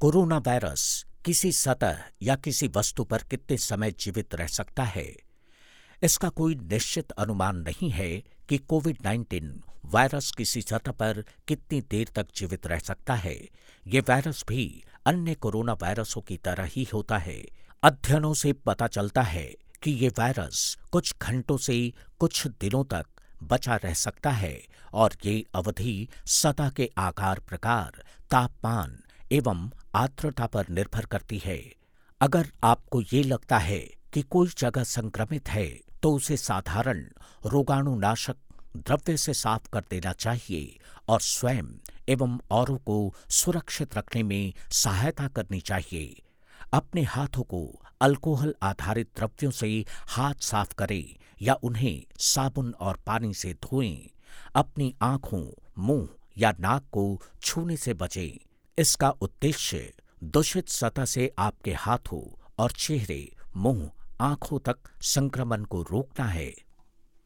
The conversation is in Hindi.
कोरोना वायरस किसी सतह या किसी वस्तु पर कितने समय जीवित रह सकता है? इसका कोई निश्चित अनुमान नहीं है कि कोविड 19 वायरस किसी सतह पर कितनी देर तक जीवित रह सकता है। ये वायरस भी अन्य कोरोना वायरसों की तरह ही होता है। अध्ययनों से पता चलता है कि ये वायरस कुछ घंटों से कुछ दिनों तक बचा रह सकता है और ये अवधि सतह के आकार प्रकार, तापमान एवं आर्द्रता पर निर्भर करती है। अगर आपको ये लगता है कि कोई जगह संक्रमित है तो उसे साधारण रोगाणुनाशक द्रव्य से साफ़ कर देना चाहिए और स्वयं एवं औरों को सुरक्षित रखने में सहायता करनी चाहिए। अपने हाथों को अल्कोहल आधारित द्रव्यों से हाथ साफ़ करें या उन्हें साबुन और पानी से धोएँ। अपनी आँखों, मुँह या नाक को छूने से बचें। इसका उद्देश्य दूषित सतह से आपके हाथों और चेहरे, मुँह, आँखों तक संक्रमण को रोकना है।